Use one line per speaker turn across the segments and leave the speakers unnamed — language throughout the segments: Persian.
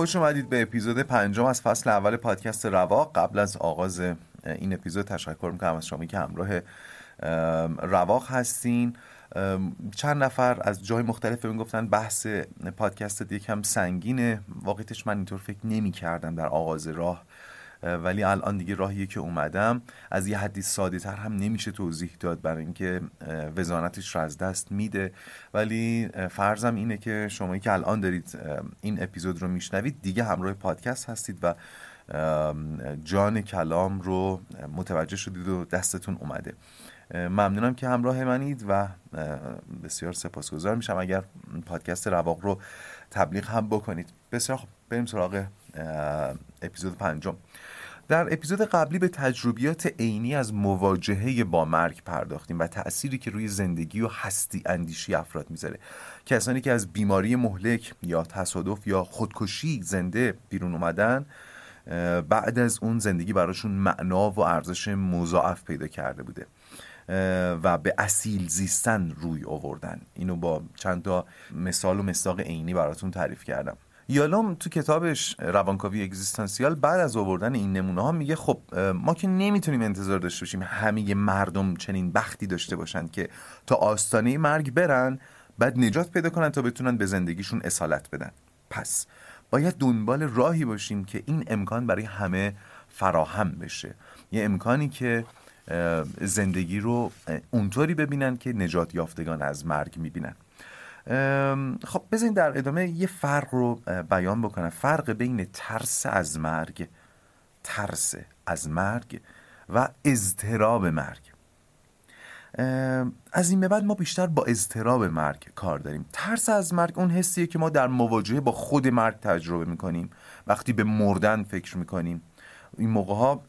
خوش اومدید به اپیزود پنجم از فصل اول پادکست رواق قبل از آغاز این اپیزود تشکر می‌کنم از شما که همراه رواق هستین. چند نفر از جای مختلف بهم گفتن بحث پادکست یکم سنگینه. واقعیتش من اینطور فکر نمی کردم در آغاز راه. ولی الان دیگه راهیه که اومدم. از یه حدی ساده تر هم نمیشه توضیح داد برای اینکه وزانتش رو از دست میده. ولی فرضم اینه که شمایی که الان دارید این اپیزود رو میشنوید دیگه همراه پادکست هستید و جان کلام رو متوجه شدید و دستتون اومده. ممنونم که همراه منید و بسیار سپاسگزار میشم. اگر پادکست رواق رو تبلیغ هم بکنید. بسیار خب بریم سراغ اپیزود پنجم. در اپیزود قبلی به تجربیات عینی از مواجهه با مرگ پرداختیم و تأثیری که روی زندگی و هستی اندیشی افراد می‌ذاره. کسانی که از بیماری مهلک یا تصادف یا خودکشی زنده بیرون اومدن بعد از اون زندگی براشون معنا و ارزش مضاعف پیدا کرده بوده و به اصیل زیستن روی آوردن. اینو با چند تا مثال و مصداق عینی براتون تعریف کردم. یالوم تو کتابش روانکاوی اگزیستانسیال بعد از آوردن این نمونه ها میگه خب ما که نمی‌تونیم انتظار داشته باشیم همه مردم چنین بختی داشته باشن که تا آستانه مرگ برن بعد نجات پیدا کنن تا بتونن به زندگیشون اصالت بدن. پس باید دنبال راهی باشیم که این امکان برای همه فراهم بشه. یه امکانی که زندگی رو اونطوری ببینن که نجات یافتگان از مرگ می‌بینن. خب بذارین در ادامه یه فرق رو بیان بکنم. فرق بین ترس از مرگ ترس از مرگ و اضطراب مرگ. از این به بعد ما بیشتر با اضطراب مرگ کار داریم. ترس از مرگ اون حسیه که ما در مواجهه با خود مرگ تجربه می‌کنیم. وقتی به مردن فکر می‌کنیم. این موقع ها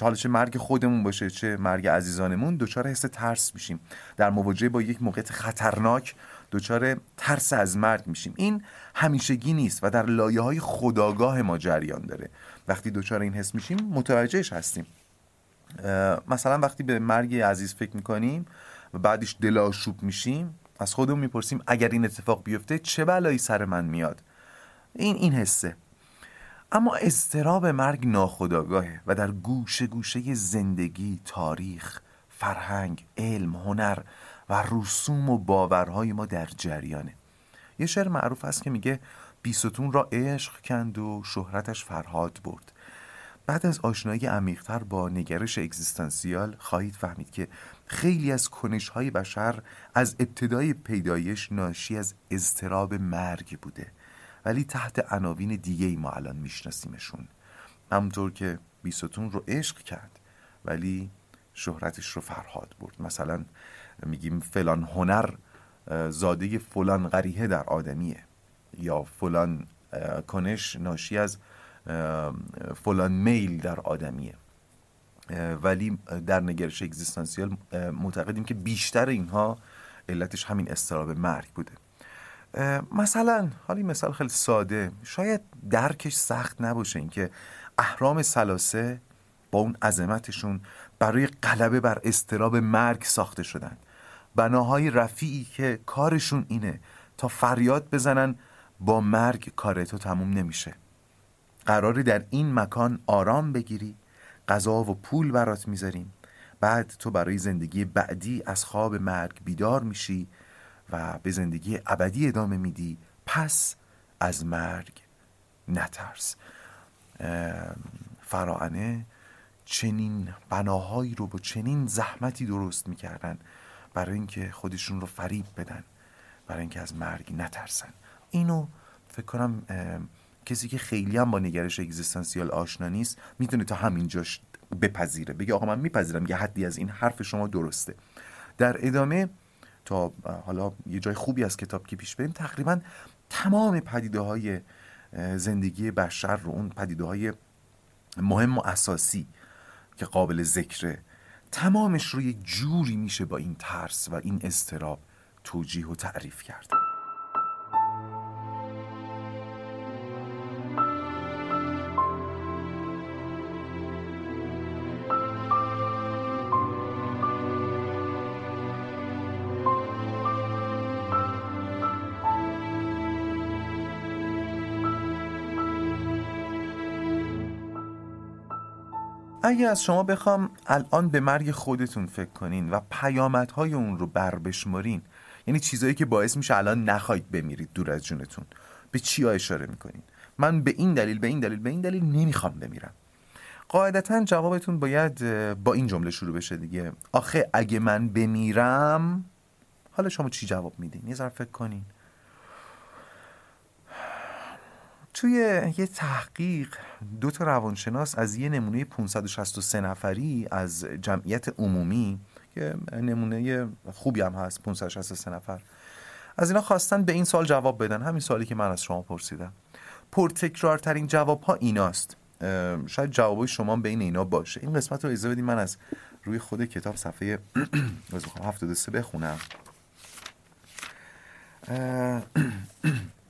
حالا چه مرگ خودمون باشه چه مرگ عزیزانمون دچار حس ترس میشیم. در مواجهه با یک موقعیت خطرناک دچار ترس از مرگ میشیم. این همیشگی نیست و در لایه های خداگاه ما جریان داره. وقتی دچار این حس میشیم متوجهش هستیم. مثلا وقتی به مرگ عزیز فکر می‌کنیم و بعدش دلاشوب میشیم از خودمون می‌پرسیم اگر این اتفاق بیفته چه بلایی سر من میاد؟ این این حسه. اما استراب مرگ ناخداگاهه و در گوشه گوشه زندگی تاریخ فرهنگ علم هنر و رسوم و باورهای ما در جریانه. یه شعر معروف هست که میگه بیستون را عشق کند و شهرتش فرهاد برد. بعد از آشنایی عمیقتر با نگرش اگزیستانسیال خواهید فهمید که خیلی از کنش های بشر از ابتدای پیدایش ناشی از اضطراب مرگ بوده. ولی تحت عناوین دیگه ای ما الان میشناسیمشون. همونطور که بیستون رو عشق کرد ولی شهرتش رو فرهاد برد. مثلا میگیم فلان هنر زاده فلان غریه در آدمیه. یا فلان کنش ناشی از فلان میل در آدمیه. ولی در نگرش اگزیستانسیال معتقدیم که بیشتر اینها علتش همین استراب مرگ بوده. مثلا حالا مثال خیلی ساده شاید درکش سخت نباشه اینکه اهرام سلاسه با اون عظمتشون برای غلبه بر استراب مرگ ساخته شدن. بناهای رفیعی که کارشون اینه تا فریاد بزنن با مرگ کار تو تموم نمیشه. قراری در این مکان آرام بگیری غذا و پول برات می‌ذاریم. بعد تو برای زندگی بعدی از خواب مرگ بیدار میشی و به زندگی ابدی ادامه میدی. پس از مرگ نترس. فراعنه چنین بناهایی رو با چنین زحمتی درست می‌کردن. برای اینکه خودشون رو فریب بدن. برای اینکه از مرگ نترسن. اینو فکر کنم کسی که خیلی هم با نگرش اگزیستانسیال آشنا نیست می‌تونه تا همینجاش بپذیره. بگه آقا من میپذیرم یه حدی از این حرف شما درسته. در ادامه تا حالا یه جای خوبی از کتاب که پیش بریم تقریبا تمام پدیده های زندگی بشر رو اون پدیده های مهم و اساسی که قابل ذکره تمامش رو یک جوری میشه با این ترس و این استراب توجیه و تعریف کرد. اگه از شما بخوام الان به مرگ خودتون فکر کنین و پیامدهای اون رو بربشمارین یعنی چیزایی که باعث میشه الان نخواهید بمیرید دور از جونتون به چی اشاره می‌کنین؟ من به این دلیل به این دلیل به این دلیل نمی‌خوام بمیرم. قاعدتا جوابتون باید با این جمله شروع بشه دیگه. آخه اگه من بمیرم حالا شما چی جواب میدین؟ یه ذره فکر کنین. توی یه تحقیق دو تا روانشناس از یه نمونه 563 نفری از جمعیت عمومی که نمونه خوبی هم هست 563 نفر. از اینا خواستن به این سال جواب بدن. همین سالی که من از شما پرسیدم. پرتکرارترین جواب ها ایناست شاید جوابای شما بین اینا باشه. این قسمت رو اجازه بدین من از روی خود کتاب صفحه 73 بخونم.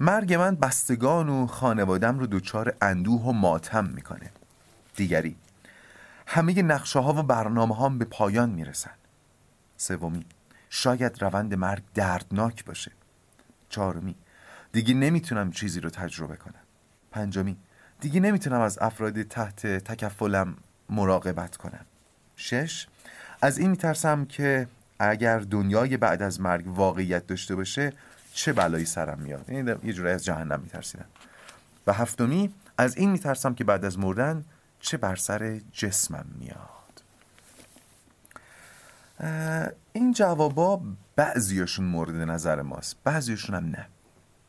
مرگ من بستگان و خانوادم رو دچار اندوه و ماتم می‌کنه. دیگری همه نقشه ها و برنامه به پایان می‌رسن. سومی شاید روند مرگ دردناک باشه. چهارمی دیگه نمی‌تونم چیزی رو تجربه کنم. پنجمی دیگه نمی‌تونم از افراد تحت تکفلم مراقبت کنم. شش از این میترسم که اگر دنیای بعد از مرگ واقعیت داشته باشه چه بلایی سرم میاد؟ یعنی یه جورایی از جهنم میترسیدم. و هفتمی از این میترسم که بعد از مردن چه بر سر جسمم میاد. این جوابا بعضیاشون مورد نظر ماست بعضیاشون هم نه.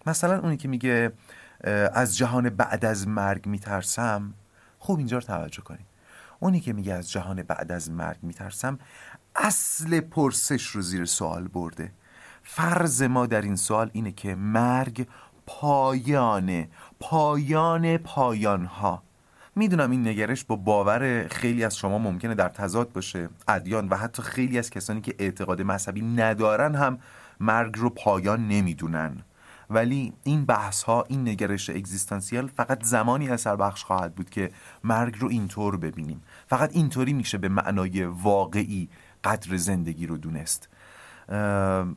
مثلا اونی که میگه از جهان بعد از مرگ میترسم خوب اینجا رو توجه کنید. اونی که میگه از جهان بعد از مرگ میترسم اصل پرسش رو زیر سوال برده. فرض ما در این سوال اینه که مرگ پایانه پایان پایان ها می‌دونم این نگرش با باور خیلی از شما ممکنه در تضاد باشه ادیان و حتی خیلی از کسانی که اعتقاد مذهبی ندارن هم مرگ رو پایان نمی‌دونن. ولی این بحث ها این نگرش اگزیستانسیل فقط زمانی اثر بخش خواهد بود که مرگ رو اینطور ببینیم. فقط اینطوری میشه به معنای واقعی قدر زندگی رو دونست.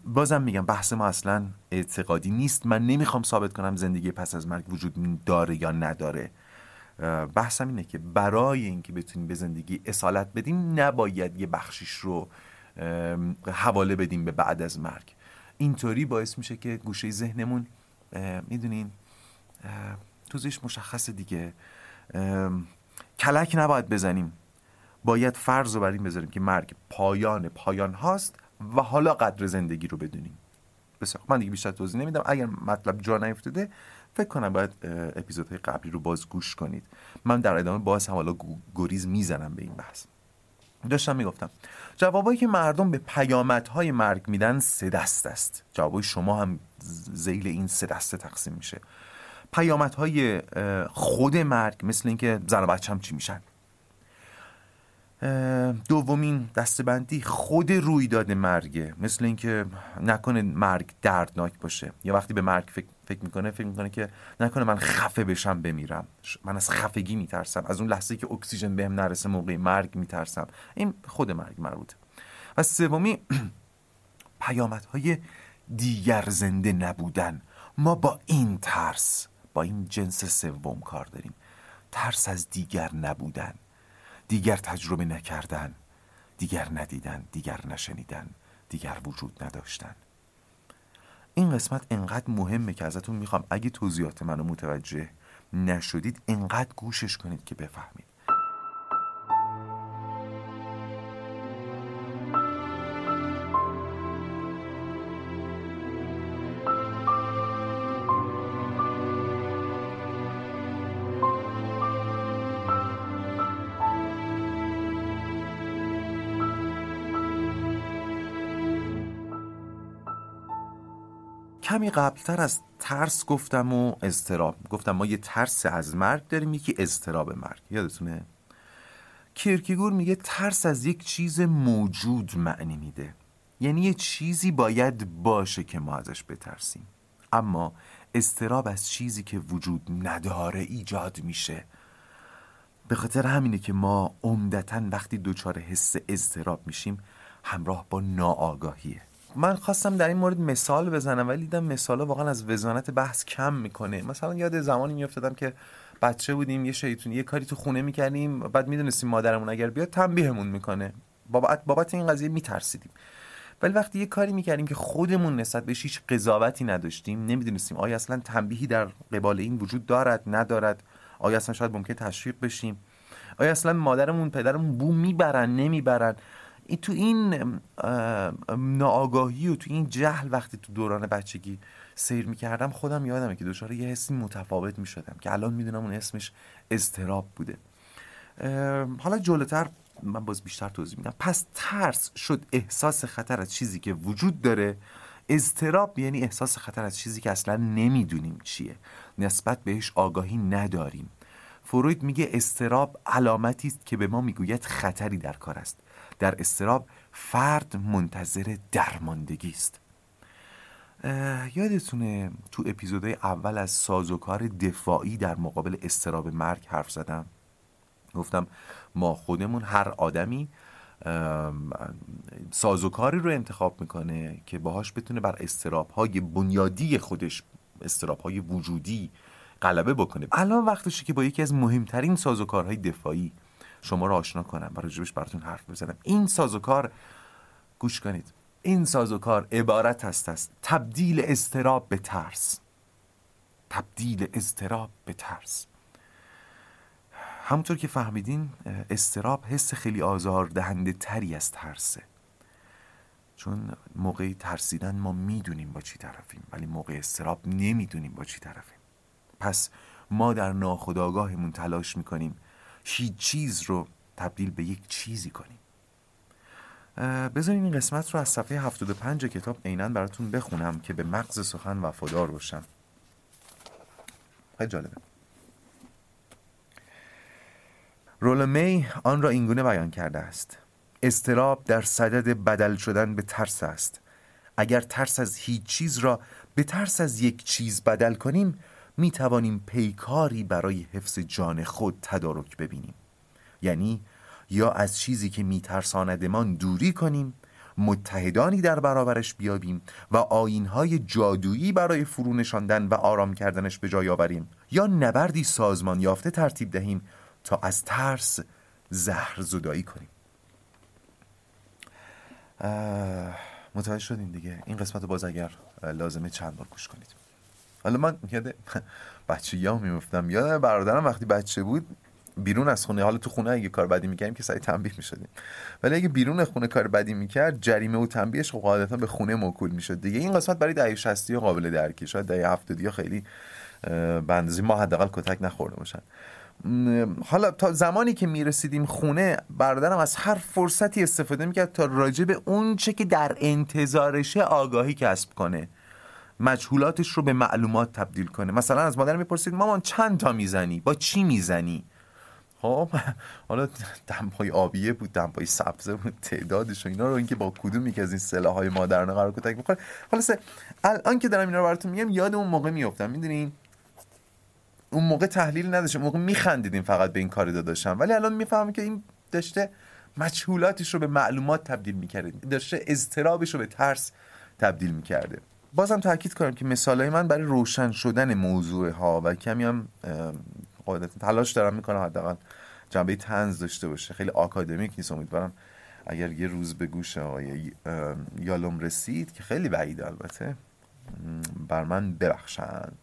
بازم میگم بحث ما اصلا اعتقادی نیست. من نمی‌خوام ثابت کنم زندگی پس از مرگ وجود داره یا نداره. بحثم اینه که برای اینکه بتونیم به زندگی اصالت بدیم نباید یه بخشیش رو حواله بدیم به بعد از مرگ. اینطوری باعث میشه که گوشه ذهنمون می‌دونین توزیش مشخص دیگه. کلک نباید بزنیم. باید فرض رو بر این بذاریم که مرگ پایان پایان هاست. و حالا قدر زندگی رو بدونیم. بسیار من دیگه بیشتر توضیح نمیدم. اگر مطلب جا نیفتاده فکر کنم باید اپیزودهای قبلی رو باز گوش کنید. من در ادامه باز هم حالا گریز می‌زنم به این بحث. داشتم می‌گفتم جوابایی که مردم به پیامدهای مرگ میدن سه دست است. جوابای شما هم زیل این سه دسته تقسیم میشه. پیامدهای خود مرگ مثل اینکه زن و بچم چی میشن؟ دومین دستبندی خود رویداد مرگه مثل اینکه نکنه مرگ دردناک باشه. یا وقتی به مرگ فکر, فکر می‌کنه فکر می‌کنه که نکنه من خفه بشم بمیرم. من از خفگی میترسم. از اون لحظه که اکسیژن بهم نرسه موقع مرگ میترسم. این خود مرگ مربوطه. و سومی پیامدهای دیگر زنده نبودن. ما با این ترس با این جنس سوم کار داریم. ترس از دیگر نبودن. دیگر تجربه نکردن دیگر ندیدن دیگر نشنیدن دیگر وجود نداشتن. این قسمت انقدر مهمه که ازتون می‌خوام اگه توضیحات منو متوجه نشدید انقدر گوشش کنید که بفهمید. قبلتر از ترس گفتم و اضطراب. گفتم ما یه ترس از مرگ داریم یکی اضطراب مرگ. یادتونه؟ کیرکیگور میگه ترس از یک چیز موجود معنی میده. یعنی یه چیزی باید باشه که ما ازش بترسیم. اما استراب از چیزی که وجود نداره ایجاد میشه. به خاطر همینه که ما عمدتا وقتی دچار حس اضطراب میشیم همراه با ناآگاهیه. من خواستم در این مورد مثال بزنم ولی دیدم مثال واقعا از وزانت بحث کم می‌کنه. مثلا یاد زمانی میافتادم که بچه بودیم یه شیطون یه کاری تو خونه می‌کردیم بعد می‌دونستیم مادرمون اگر بیاد تنبیهمون می‌کنه. بابت بابت این قضیه میترسیدیم. ولی وقتی یه کاری می‌کردیم که خودمون نسبت بهش هیچ قضاوتی نداشتیم نمی‌دونستیم آیا اصلا تنبیهی در قبال این وجود دارد ندارد آیا اصلا شاید ممکن تشویق بشیم آیا اصلا مادرمون پدرمون بو می‌برن نمی‌برن. این تو این ناآگاهی و تو این جهل وقتی تو دوران بچگی سیر می‌کردم خودم یادمه که دچار یه حسی متفاوت می‌شدم که الان می‌دونم اون اسمش استراب بوده. حالا جلوتر من باز بیشتر توضیح میدم. پس ترس شد احساس خطر از چیزی که وجود داره. اضطراب یعنی احساس خطر از چیزی که اصلا نمی‌دونیم چیه. نسبت بهش آگاهی نداریم. فروید میگه استراب علامتی است که به ما می‌گوید خطری در کار است. در استراب فرد منتظر درماندگی است. یادتونه تو اپیزودهای اول از سازوکار دفاعی در مقابل استراب مرگ حرف زدم؟ گفتم ما خودمون هر آدمی سازوکاری رو انتخاب می‌کنه که باهاش بتونه بر استراب های بنیادی خودش استراب های وجودی غلبه بکنه. الان وقتشه که با یکی از مهمترین سازوکارهای دفاعی شما رو آشنا کنم و راجبش براتون حرف بزنم. این سازوکار گوش کنید. این سازوکار عبارت است تبدیل استراب به ترس. تبدیل استراب به ترس. همونطور که فهمیدین استراب حس خیلی آزار دهنده تری از ترسه. چون موقعی ترسیدن ما می‌دونیم با چی طرفیم ولی موقع استراب نمی‌دونیم با چی طرفیم. پس ما در ناخودآگاهمون تلاش می‌کنیم هیچ چیز رو تبدیل به یک چیزی کنیم. بذارین این قسمت رو از صفحه 75 کتاب عینا براتون بخونم که به مغز سخن وفادار باشم. خیلی جالبه. رولمی آن را اینگونه بیان کرده است. استراب در صدد بدل شدن به ترس است. اگر ترس از هیچ چیز را به ترس از یک چیز بدل کنیم می توانیم پیکاری برای حفظ جان خود تدارک ببینیم. یعنی یا از چیزی که میترساندمان دوری کنیم متحدانی در برابرش بیابیم و آینهای جادویی برای فرو نشاندن و آرام کردنش به جای آوریم. یا نبردی سازمان یافته ترتیب دهیم تا از ترس زهر زدایی کنیم. متوجه شدیم دیگه؟ این قسمت رو باز اگر لازمه چند بار گوش کنید. حالا من یاد بچه یا میفتم یاد برادرم وقتی بچه بود بیرون از خونه حالا تو خونه اگه کار بدی می‌کردیم که سعی تنبیه می‌شدیم. ولی اگه بیرون خونه کار بدی می‌کرد جریمه و تنبیهش خب قاعدتا به خونه موکول می‌شد دیگه. این قسمت برای دهه 60 قابل درکی شاید دهه 70 خیلی به ما حداقل کتک نخورده باشن. حالا تا زمانی که می‌رسیدیم خونه برادرم از هر فرصتی استفاده می‌کرد تا راجع به اون چه که در انتظارشه آگاهی کسب کنه. مجهولاتش رو به معلومات تبدیل کنه. مثلا از مادر می‌پرسید مامان چند تا می‌زنی؟ با چی می‌زنی؟ خب حالا دمپای آبیه بود دمپای سبزه بود تعدادش و اینا رو اینکه با کدومی که از این سلاح های مادرانه قرار کتک می‌خوره خلاص الان که دارم اینا رو براتون میگم یاد اون موقع میافتم. می‌دونین؟ اون موقع تحلیل نداشتم موقع میخندیدیم فقط به این کار داداشم ولی الان می‌فهمم که این داشته مجهولاتش رو به معلومات تبدیل می‌کرده. داشته اضطرابش رو به ترس تبدیل می‌کرده. بازم تاکید کنم که مثالای من برای روشن شدن موضوع ها و کمی هم تلاش دارم می‌کنم حداقل جنبه تنز داشته باشه. خیلی آکادمیک نیست امیدوارم اگر یه روز به گوش آقای یالوم رسید که خیلی بعیده البته بر من ببخشند.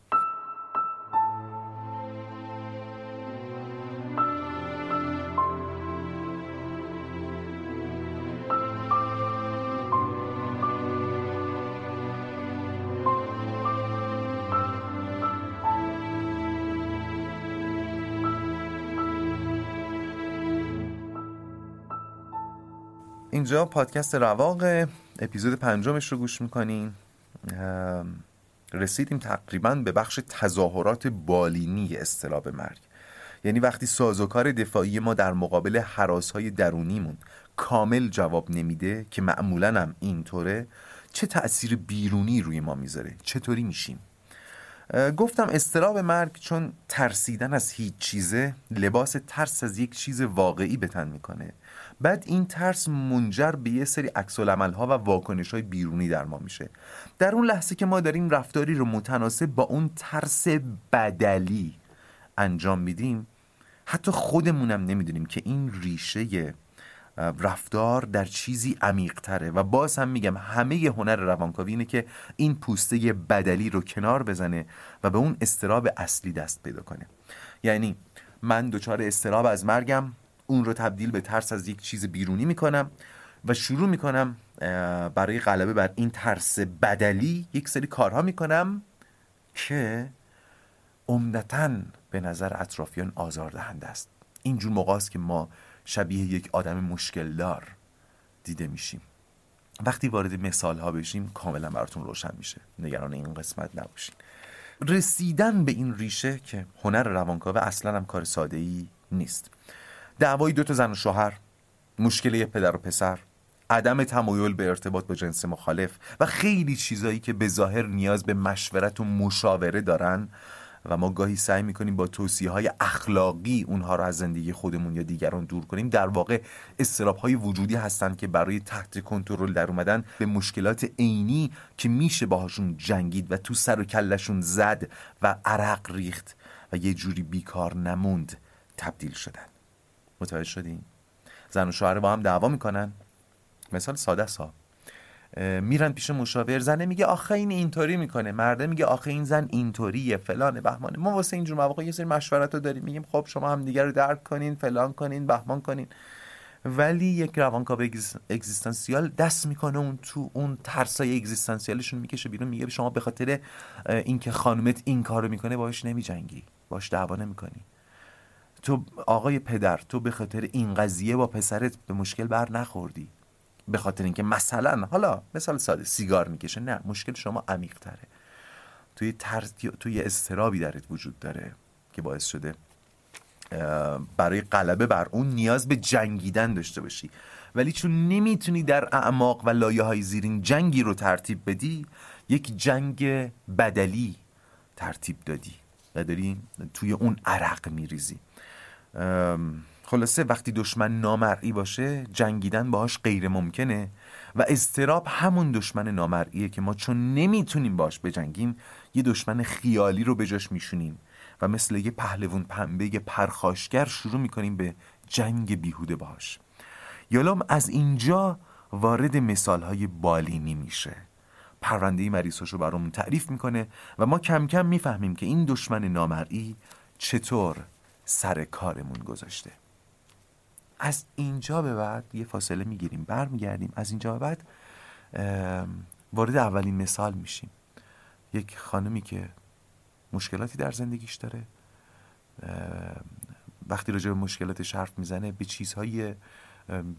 اینجا پادکست رواق. اپیزود پنجمش رو گوش می‌کنین. رسیدیم تقریبا به بخش تظاهرات بالینی استراب مرگ. یعنی وقتی سازوکار دفاعی ما در مقابل حراس های درونیمون کامل جواب نمیده که معمولا هم اینطوره چه تأثیر بیرونی روی ما می‌ذاره؟ چطوری میشیم؟ گفتم استراب مرگ چون ترسیدن از هیچ چیزه لباس ترس از یک چیز واقعی به تن می‌کنه. بعد این ترس منجر به یه سری عکس ها و واکنش های بیرونی در ما میشه. در اون لحظه که ما داریم رفتاری رو متناسب با اون ترس بدلی انجام میدیم حتی خودمونم نمی‌دونیم که این ریشه رفتار در چیزی عمیق تره و باز هم میگم همه هنر روانکاوی اینه که این پوسته بدلی رو کنار بزنه و به اون استراب اصلی دست پیدا کنه. یعنی من دچار استراب از مرگم اون رو تبدیل به ترس از یک چیز بیرونی می‌کنم و شروع می‌کنم برای غلبه بر این ترس بدلی یک سری کارها می‌کنم که عمدتا به نظر اطرافیان آزاردهنده است. اینجور موقع است که ما شبیه یک آدم مشکل دار دیده میشیم. وقتی وارد مثال ها بشیم کاملا براتون روشن میشه. نگران این قسمت نباشین. رسیدن به این ریشه که هنر روانکاوه اصلا هم کار ساده ای نیست. دعوای دو تا زن و شوهر مشکل یه پدر و پسر عدم تمایل به ارتباط با جنس مخالف و خیلی چیزایی که به ظاهر نیاز به مشورت و مشاوره دارن و ما گاهی سعی می‌کنیم با توصیه های اخلاقی اونها رو از زندگی خودمون یا دیگران دور کنیم. در واقع استراب های وجودی هستند که برای تحت کنترل در اومدن به مشکلات عینی که میشه باهاشون جنگید و تو سر و کلشون زد و عرق ریخت و یه جوری بیکار نموند تبدیل شدن. متوجه شدیم. زن و شوهر با هم دعوا می‌کنن. مثال ساده سا میرن پیش مشاور زنه میگه آخه این اینطوری می‌کنه. مرده میگه آخه این زن اینطوریه فلان بهمانه. ما واسه اینجور مواقع یه سری مشورت رو داریم. میگیم خب شما هم دیگر رو درک کنین فلان کنین بهمان کنین. ولی یک روانکاو اگزیستانسیال دست می‌کنه اون تو اون ترسای اگزیستانسیالشون می‌کشه بیرون. میگه شما به خاطر اینکه خانومت این کارو می‌کنه باش نمیجنگی. باش دعوا نمی‌کنی. تو آقای پدر تو به خاطر این قضیه با پسرت به مشکل بر نخوردی. به خاطر اینکه مثلا حالا مثال ساده سیگار می‌کشه نه مشکل شما عمیق تره توی ترس توی استرابی درت وجود داره که باعث شده برای غلبه بر اون نیاز به جنگیدن داشته باشی. ولی چون نمی‌تونی در اعماق و لایه های زیرین جنگی رو ترتیب بدی یک جنگ بدلی ترتیب دادی و داری توی اون عرق میریزی. خلاصه وقتی دشمن نامرئی باشه جنگیدن باهاش غیر ممکنه و استراب همون دشمن نامرئیه که ما چون نمی‌تونیم باش بجنگیم یه دشمن خیالی رو به جاش میشونیم و مثل یه پهلوون پنبه یه پرخاشگر شروع می‌کنیم به جنگ بیهوده باش یالام از اینجا وارد مثالهای بالینی میشه. پرونده مریضاش رو برامون تعریف می‌کنه و ما کم کم می‌فهمیم که این دشمن نامرئی چطور سر کارمون گذاشته. از اینجا به بعد یه فاصله می‌گیریم برمیگردیم. از اینجا به بعد وارد اولین مثال میشیم. یک خانمی که مشکلاتی در زندگیش داره. وقتی راجع به مشکلاتش حرف می‌زنه به چیزهای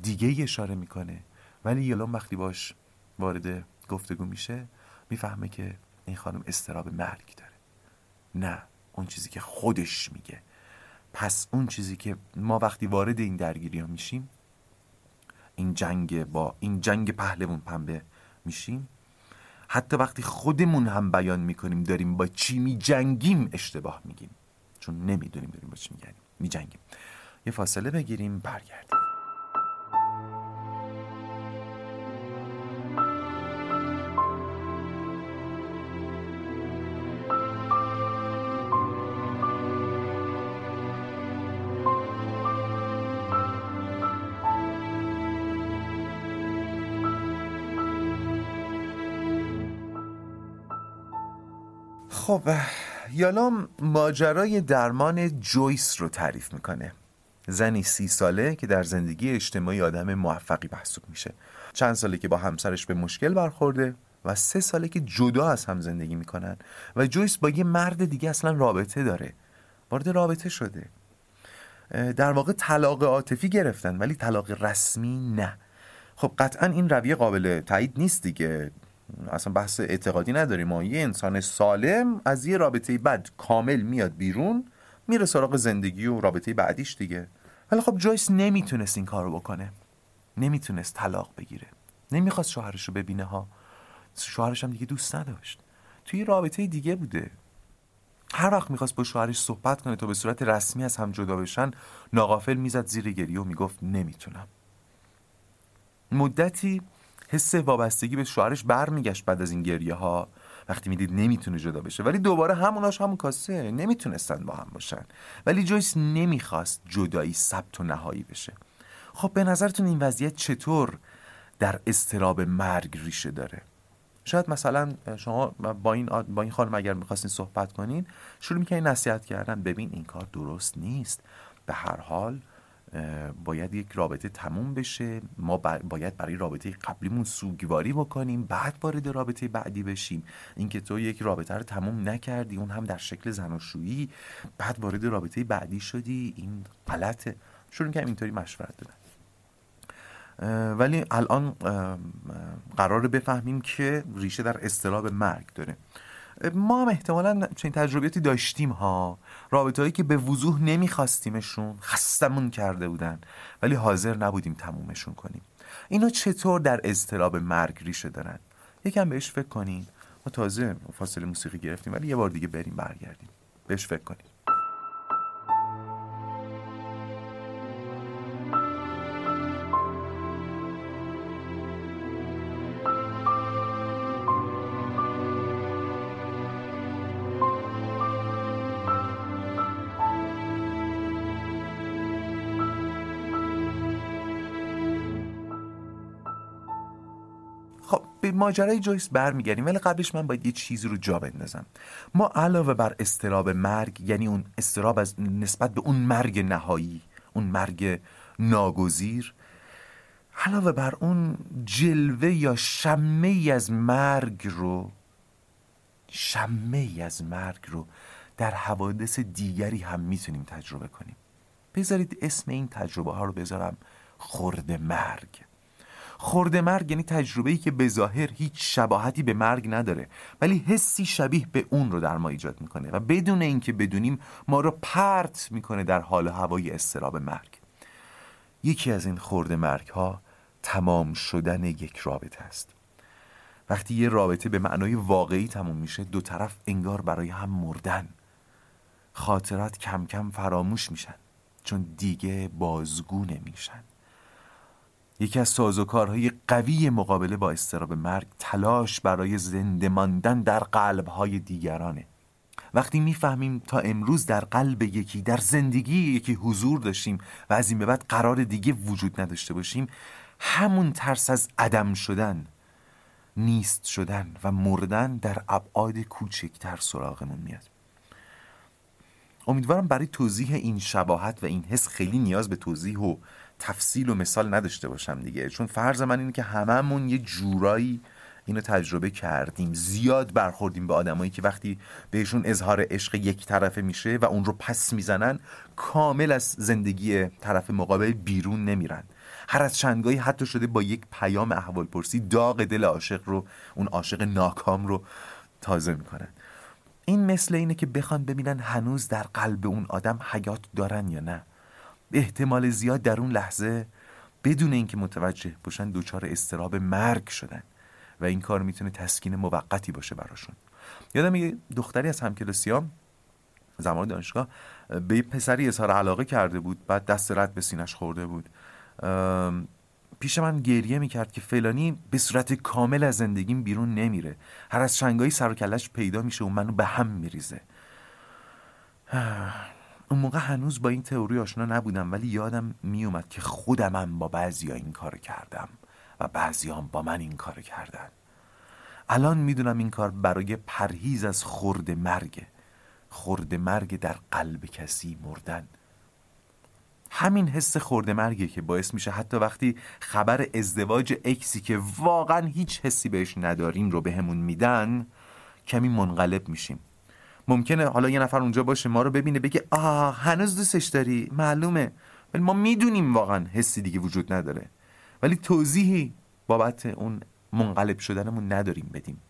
دیگه اشاره می‌کنه. ولی یلان وقتی باش وارد گفتگو میشه می‌فهمه که این خانم استراب مرگ داره. نه اون چیزی که خودش میگه. پس اون چیزی که ما وقتی وارد این درگیری ها میشیم این جنگ با این جنگ پهلوون پنبه میشیم. حتی وقتی خودمون هم بیان می‌کنیم داریم با چی میجنگیم اشتباه میگیم. چون نمی‌دونیم داریم با چی میجنگیم. یه فاصله بگیریم برگردیم. خب یالام ماجرای درمان جویس رو تعریف می‌کنه. زنی سی ساله که در زندگی اجتماعی آدم موفقی محسوب میشه. چند ساله که با همسرش به مشکل برخورده و سه ساله که جدا از هم زندگی می‌کنن و جویس با یه مرد دیگه اصلا رابطه داره. وارد رابطه شده. در واقع طلاق عاطفی گرفتن ولی طلاق رسمی نه. خب قطعا این رویه قابل تایید نیست دیگه. اصلا بحث اعتقادی نداریم. ما یه انسان سالم از یه رابطه بد کامل میاد بیرون میره سراغ زندگی و رابطه بعدیش دیگه. ولی خب جویس نمی‌تونست این کارو بکنه. نمی‌تونست طلاق بگیره. نمی‌خواست شوهرش رو ببینه ها. شوهرش هم دیگه دوست نداشت. توی رابطه دیگه بوده. هر وقت می‌خواست با شوهرش صحبت کنه تا به صورت رسمی از هم جدا بشن ناقافل می‌زد زیر گریه و می‌گفت نمی‌تونم. مدتی حس وابستگی به شوهرش برمیگشت بعد از این گریه ها وقتی می‌دید نمی‌تونه جدا بشه. ولی دوباره هموناش همون کاسه. نمی‌تونستن با هم باشن. ولی جویس نمی‌خواست جدایی ثبت و نهایی بشه. خب به نظرتون این وضعیت چطور در استراب مرگ ریشه داره؟ شاید مثلا شما با این با این خانم اگر می‌خواستین صحبت کنین شروع می‌کنین نصیحت کردن. ببین این کار درست نیست. به هر حال باید یک رابطه تموم بشه. ما باید برای رابطه قبلیمون سوگواری بکنیم بعد وارد رابطه بعدی بشیم. اینکه تو یک رابطه رو تموم نکردی اون هم در شکل زناشویی بعد وارد رابطه بعدی شدی این غلطه. شروع کنیم اینطوری مشورت دادن. ولی الان قرار بفهمیم که ریشه در استراب مرگ داره. ما هم احتمالا چنین تجربیاتی داشتیم ها. رابطه هایی که به وضوح نمیخواستیمشون خستمون کرده بودن ولی حاضر نبودیم تمومشون کنیم. اینا چطور در اضطراب مرگ ریشه دارن؟ یکم بهش فکر کنیم ما تازه فاصله موسیقی گرفتیم ولی یه بار دیگه بریم برگردیم. بهش فکر کنیم ماجرای جویس برمیگردیم. ولی قبلش من باید یه چیزی رو جا بندازم. ما علاوه بر استراب مرگ یعنی اون استراب از نسبت به اون مرگ نهایی اون مرگ ناگزیر علاوه بر اون جلوه یا شمه ای از مرگ رو شمه ای از مرگ رو در حوادث دیگری هم می‌تونیم تجربه کنیم. بذارید اسم این تجربه ها رو بذارم خورد مرگ. خورده مرگ یعنی تجربه ای که به ظاهر هیچ شباهتی به مرگ نداره ولی حسی شبیه به اون رو در ما ایجاد می‌کنه و بدون اینکه بدونیم ما رو پرت می‌کنه در حال هوای استراب مرگ. یکی از این خورده مرگ ها تمام شدن یک رابطه است. وقتی یه رابطه به معنای واقعی تموم میشه دو طرف انگار برای هم مردن. خاطرات کم کم فراموش میشن چون دیگه بازگو نمیشن. یکی از سازوکارهای قوی مقابله با استراب مرگ تلاش برای زنده ماندن در قلبهای دیگرانه. وقتی می‌فهمیم تا امروز در قلب یکی در زندگی یکی حضور داشتیم و از این به بعد قرار دیگه وجود نداشته باشیم همون ترس از عدم شدن نیست شدن و مردن در ابعاد کوچکتر سراغمون میاد. امیدوارم برای توضیح این شباهت و این حس خیلی نیاز به توضیح و تفصیل و مثال نداشته باشم دیگه. چون فرض من اینه که هممون یه جورایی اینو تجربه کردیم. زیاد برخوردیم به آدمایی که وقتی بهشون اظهار عشق یک طرفه میشه و اون رو پس می‌زنن کامل از زندگی طرف مقابل بیرون نمیرن. هر از چندگاهی حتی شده با یک پیام احوال پرسی داغ دل عاشق رو اون عاشق ناکام رو تازه می‌کنن. این مثل اینه که بخوان ببینن هنوز در قلب اون آدم حیات دارن یا نه. احتمال زیاد در اون لحظه بدون اینکه متوجه باشن دچار استراب مرگ شدن و این کار می‌تونه تسکین موقتی باشه براشون. یادم یه دختری از همکلاسیام زمان دانشگاه به یه پسری اظهار علاقه کرده بود بعد دست رد به سینش خورده بود. پیش من گریه می‌کرد که فلانی به صورت کامل از زندگیم بیرون نمیره. هر از شنگایی سر و کلش پیدا میشه و منو به هم میریزه. اون موقع هنوز با این تئوری آشنا نبودم ولی یادم میومد که خودمم با بعضیا این کار کردم و بعضیام با من این کار کردن. الان می‌دونم این کار برای پرهیز از خورد مرگ خورد مرگ در قلب کسی مردن. همین حس خورده مرگه که باعث میشه حتی وقتی خبر ازدواج اکسی که واقعا هیچ حسی بهش نداریم رو بهمون به میدن کمی منقلب میشیم. ممکنه حالا یه نفر اونجا باشه ما رو ببینه بگه آه هنوز دوستش داری؟ معلومه. ولی ما می‌دونیم واقعا حسی دیگه وجود نداره. ولی توضیحی بابت اون منقلب شدنمون نداریم بدیم.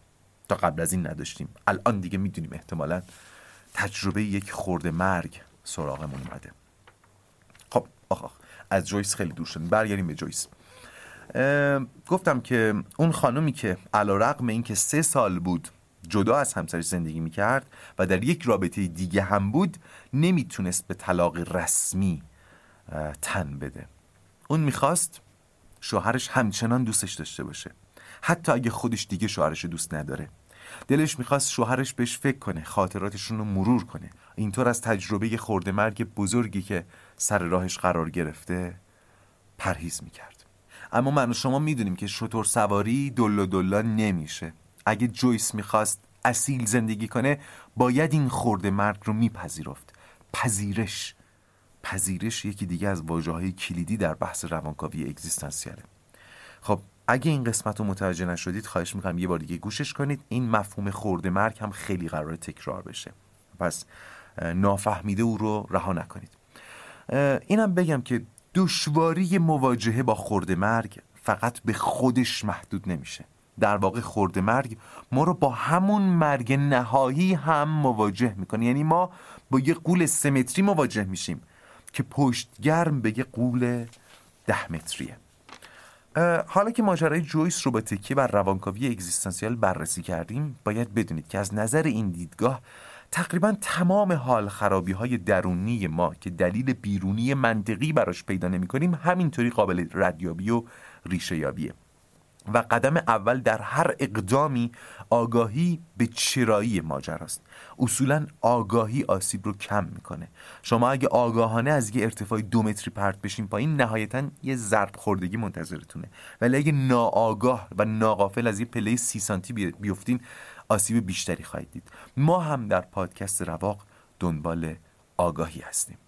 تا قبل از این نداشتیم. الان دیگه می‌دونیم احتمالا تجربه یک خورده مرگ سراغمون اومده. خب آخ آخ از جویس خیلی دور شدیم. برگردیم به جویس. گفتم که اون خانومی که علا رقم این که سه سال بود جدا از همسرش زندگی می‌کرد و در یک رابطه دیگه هم بود نمی‌تونست به طلاق رسمی تن بده. اون می‌خواست شوهرش همچنان دوستش داشته باشه. حتی اگه خودش دیگه شوهرش دوست نداره. دلش می‌خواست شوهرش بهش فکر کنه خاطراتشون رو مرور کنه. اینطور از تجربه خورده مرگ بزرگی که سر راهش قرار گرفته پرهیز می‌کرد. اما من و شما می‌دونیم که شطور سواری دلا دلا نمیشه. اگه جویس می‌خواست اصیل زندگی کنه باید این خورده مرگ رو میپذیرفت. پذیرش. پذیرش یکی دیگه از واجه های کلیدی در بحث روانکاوی اگزیستانسیاله. خب اگه این قسمت رو متوجه نشدید خواهش می‌کنم یه بار دیگه گوشش کنید. این مفهوم خورده مرگ هم خیلی قرار تکرار بشه. پس نافهمیده او رو رها نکنید. اینم بگم که دشواری مواجهه با خورده مرگ فقط به خودش محدود نمیشه. در واقع خورده مرگ ما رو با همون مرگ نهایی هم مواجه می‌کنه. یعنی ما با یه قول سمتری مواجه میشیم که پشت گرم به یه قول ده متریه. حالا که ماجرای جویس رو با تکیه بر روانکاوی اگزیستانسیال بررسی کردیم باید بدونید که از نظر این دیدگاه تقریبا تمام حال خرابی های درونی ما که دلیل بیرونی منطقی براش پیدا نمی کنیم همینطوری قابل ردیابی و ریشه یابیه و قدم اول در هر اقدامی آگاهی به چرایی ماجراست. اصولا آگاهی آسیب رو کم می‌کنه. شما اگه آگاهانه از یه ارتفاع دو متری پرت بشین پایین نهایتا یه ضرب خوردگی منتظرتونه. ولی اگه ناآگاه و ناقافل از یه پله سی سانتی بیفتین آسیب بیشتری خواهید دید. ما هم در پادکست رواق دنبال آگاهی هستیم.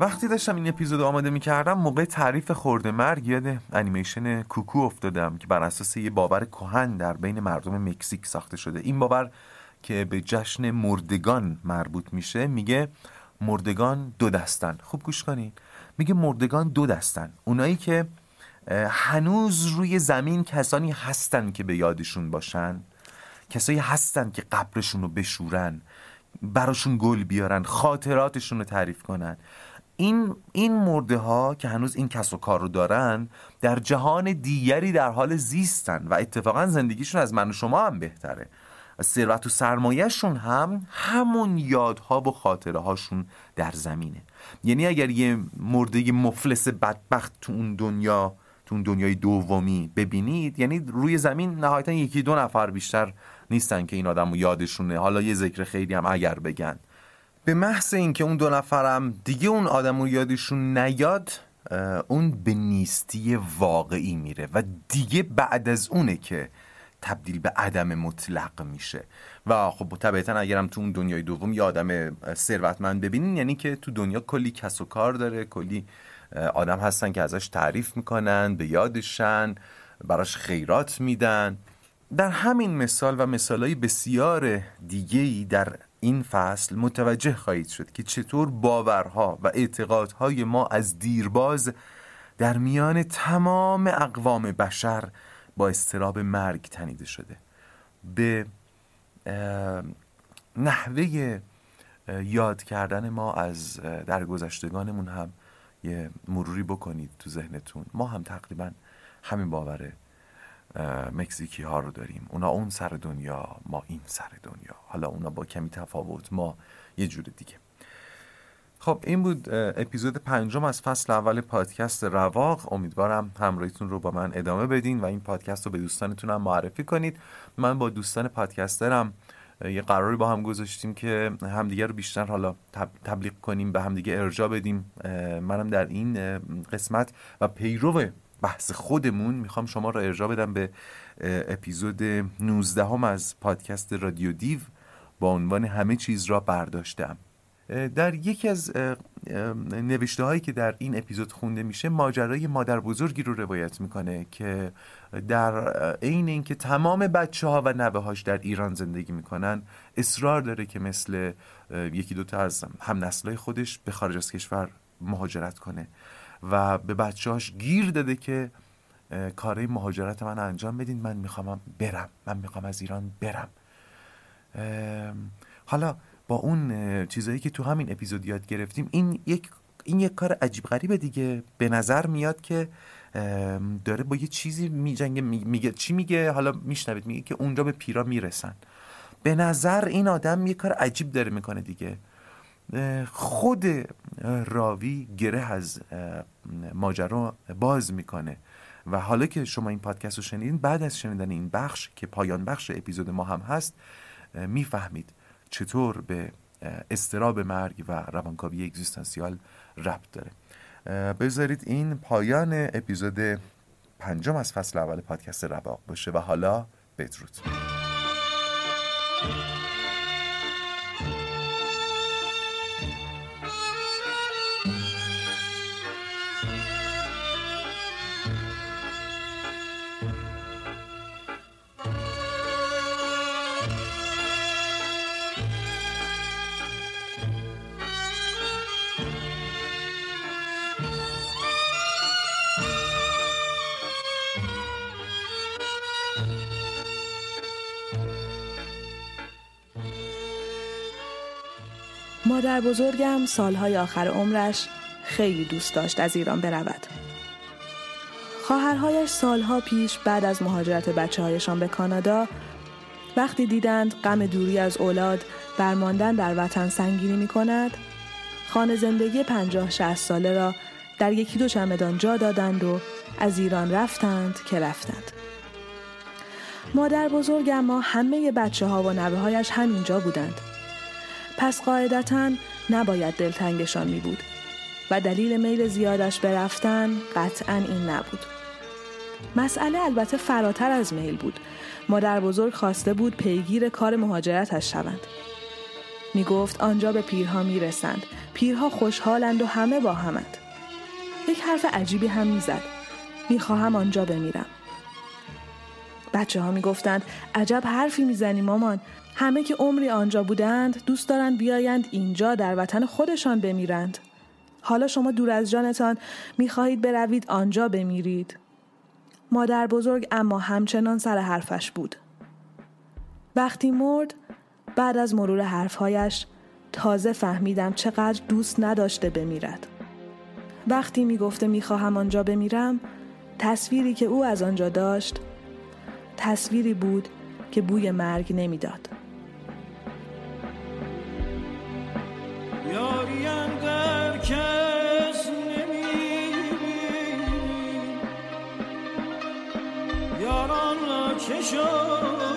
وقتی داشتم این اپیزود آماده می‌کردم موقع تعریف خورده مرگ یاد انیمیشن کوکو افتادم که بر اساس یه باور کهن در بین مردم مکزیک ساخته شده. این باور که به جشن مردگان مربوط میشه میگه مردگان دو دستن. خوب گوش کنین. میگه مردگان دو دستن. اونایی که هنوز روی زمین کسانی هستن که به یادشون باشن کسایی هستن که قبرشون رو بشورن براشون گل بیارن خاطراتشون رو تعریف کنن. این این مرده ها که هنوز این کس و کار رو دارن در جهان دیگری در حال زیستن و اتفاقا زندگیشون از من و شما هم بهتره. ثروت و سرمایهشون هم همون یادها و خاطره هاشون در زمینه. یعنی اگر یه مرده مفلس بدبخت تو اون دنیا تو اون دنیای دومی ببینید یعنی روی زمین نهایتا یکی دو نفر بیشتر نیستن که این آدم یادشونه. حالا یه ذکر خیلی هم اگر بگن. به محض اینکه اون دو نفرم دیگه اون آدم رو یادشون نیاد اون به نیستی واقعی میره و دیگه بعد از اونه که تبدیل به عدم مطلق میشه. و خب طبیعتا اگرم تو اون دنیای دوم یه آدم ثروتمند ببینین یعنی که تو دنیا کلی کس و کار داره کلی آدم هستن که ازش تعریف می‌کنن به یادشن براش خیرات میدن. در همین مثال و مثالهای بسیار دیگهی در این فصل متوجه خواهید شد که چطور باورها و اعتقادهای ما از دیرباز در میان تمام اقوام بشر با استراب مرگ تنیده شده. به نحوه یاد کردن ما از درگذشتگانمون هم یه مروری بکنید تو ذهنتون. ما هم تقریبا همین باوره. مکزیکی ها رو داریم. اونا اون سر دنیا ما این سر دنیا. حالا اونا با کمی تفاوت ما یه جور دیگه. خب این بود اپیزود پنجم از فصل اول پادکست رواق. امیدوارم همراهیتون رو با من ادامه بدین و این پادکست رو به دوستانتون هم معرفی کنید. من با دوستان پادکسترم یه قراری با هم گذاشتیم که همدیگه رو بیشتر حالا تبلیغ کنیم به همدیگه ارجا بدیم. منم در این قسمت و پیرو بحث خودمون می‌خوام شما را ارجاع بدم به اپیزود 19 هم از پادکست رادیو دیو با عنوان همه چیز را برداشتم. در یکی از نوشته هایی که در این اپیزود خونده میشه ماجرای مادر بزرگی رو روایت می‌کنه که در عین اینکه تمام بچه ها و نوه هاش در ایران زندگی می‌کنن اصرار داره که مثل یکی دوتا از هم نسلای خودش به خارج از کشور مهاجرت کنه. و به بچه هاش گیر داده که کارهای مهاجرت من انجام بدین. من می‌خوام برم. من می‌خوام از ایران برم. حالا با اون چیزایی که تو همین اپیزود یاد گرفتیم این یک این یک کار عجیب غریبه دیگه. به نظر میاد که داره با یه چیزی میجنگه میگه چی میگه؟ حالا میشنوید میگه که اونجا به پیرا می‌رسن. به نظر این آدم یه کار عجیب داره می‌کنه دیگه. خود راوی گره از ماجرا باز می‌کنه. و حالا که شما این پادکست رو شنیدین بعد از شنیدن این بخش که پایان بخش اپیزود ما هم هست می‌فهمید چطور به استراب مرگ و روانکاوی اگزیستانسیال ربط داره. بذارید این پایان اپیزود پنجم از فصل اول پادکست رواق باشه و حالا بدرود.
بزرگم سالهای آخر عمرش خیلی دوست داشت از ایران برود. خواهرهایش سالها پیش بعد از مهاجرت بچه هایشان به کانادا وقتی دیدند غم دوری از اولاد برماندن در وطن سنگینی می کند خانه زندگی پنجاه شهست ساله را در یکی دو چمدان جا دادند و از ایران رفتند که رفتند. مادر بزرگ ما همه بچه ها و نوه هایش همینجا بودند. پس قاعدتا نباید دلتنگشان می بود و دلیل میل زیادش به رفتن قطعا این نبود. مسئله البته فراتر از میل بود. مادر بزرگ خواسته بود پیگیر کار مهاجرتش شوند. می گفت آنجا به پیرها می رسند. پیرها خوشحالند و همه با همند. یک حرف عجیبی هم می زد. می خواهم آنجا بمیرم. بچه ها می گفتند عجب حرفی می‌زنی مامان همه که عمری آنجا بودند دوست دارند بیایند اینجا در وطن خودشان بمیرند. حالا شما دور از جانتان می‌خواهید بروید آنجا بمیرید. مادر بزرگ اما همچنان سر حرفش بود. وقتی مرد بعد از مرور حرفهایش تازه فهمیدم چقدر دوست نداشته بمیرد. وقتی می‌گفته می‌خواهم آنجا بمیرم تصویری که او از آنجا داشت تصویری بود که بوی مرگ نمی‌داد.
کشور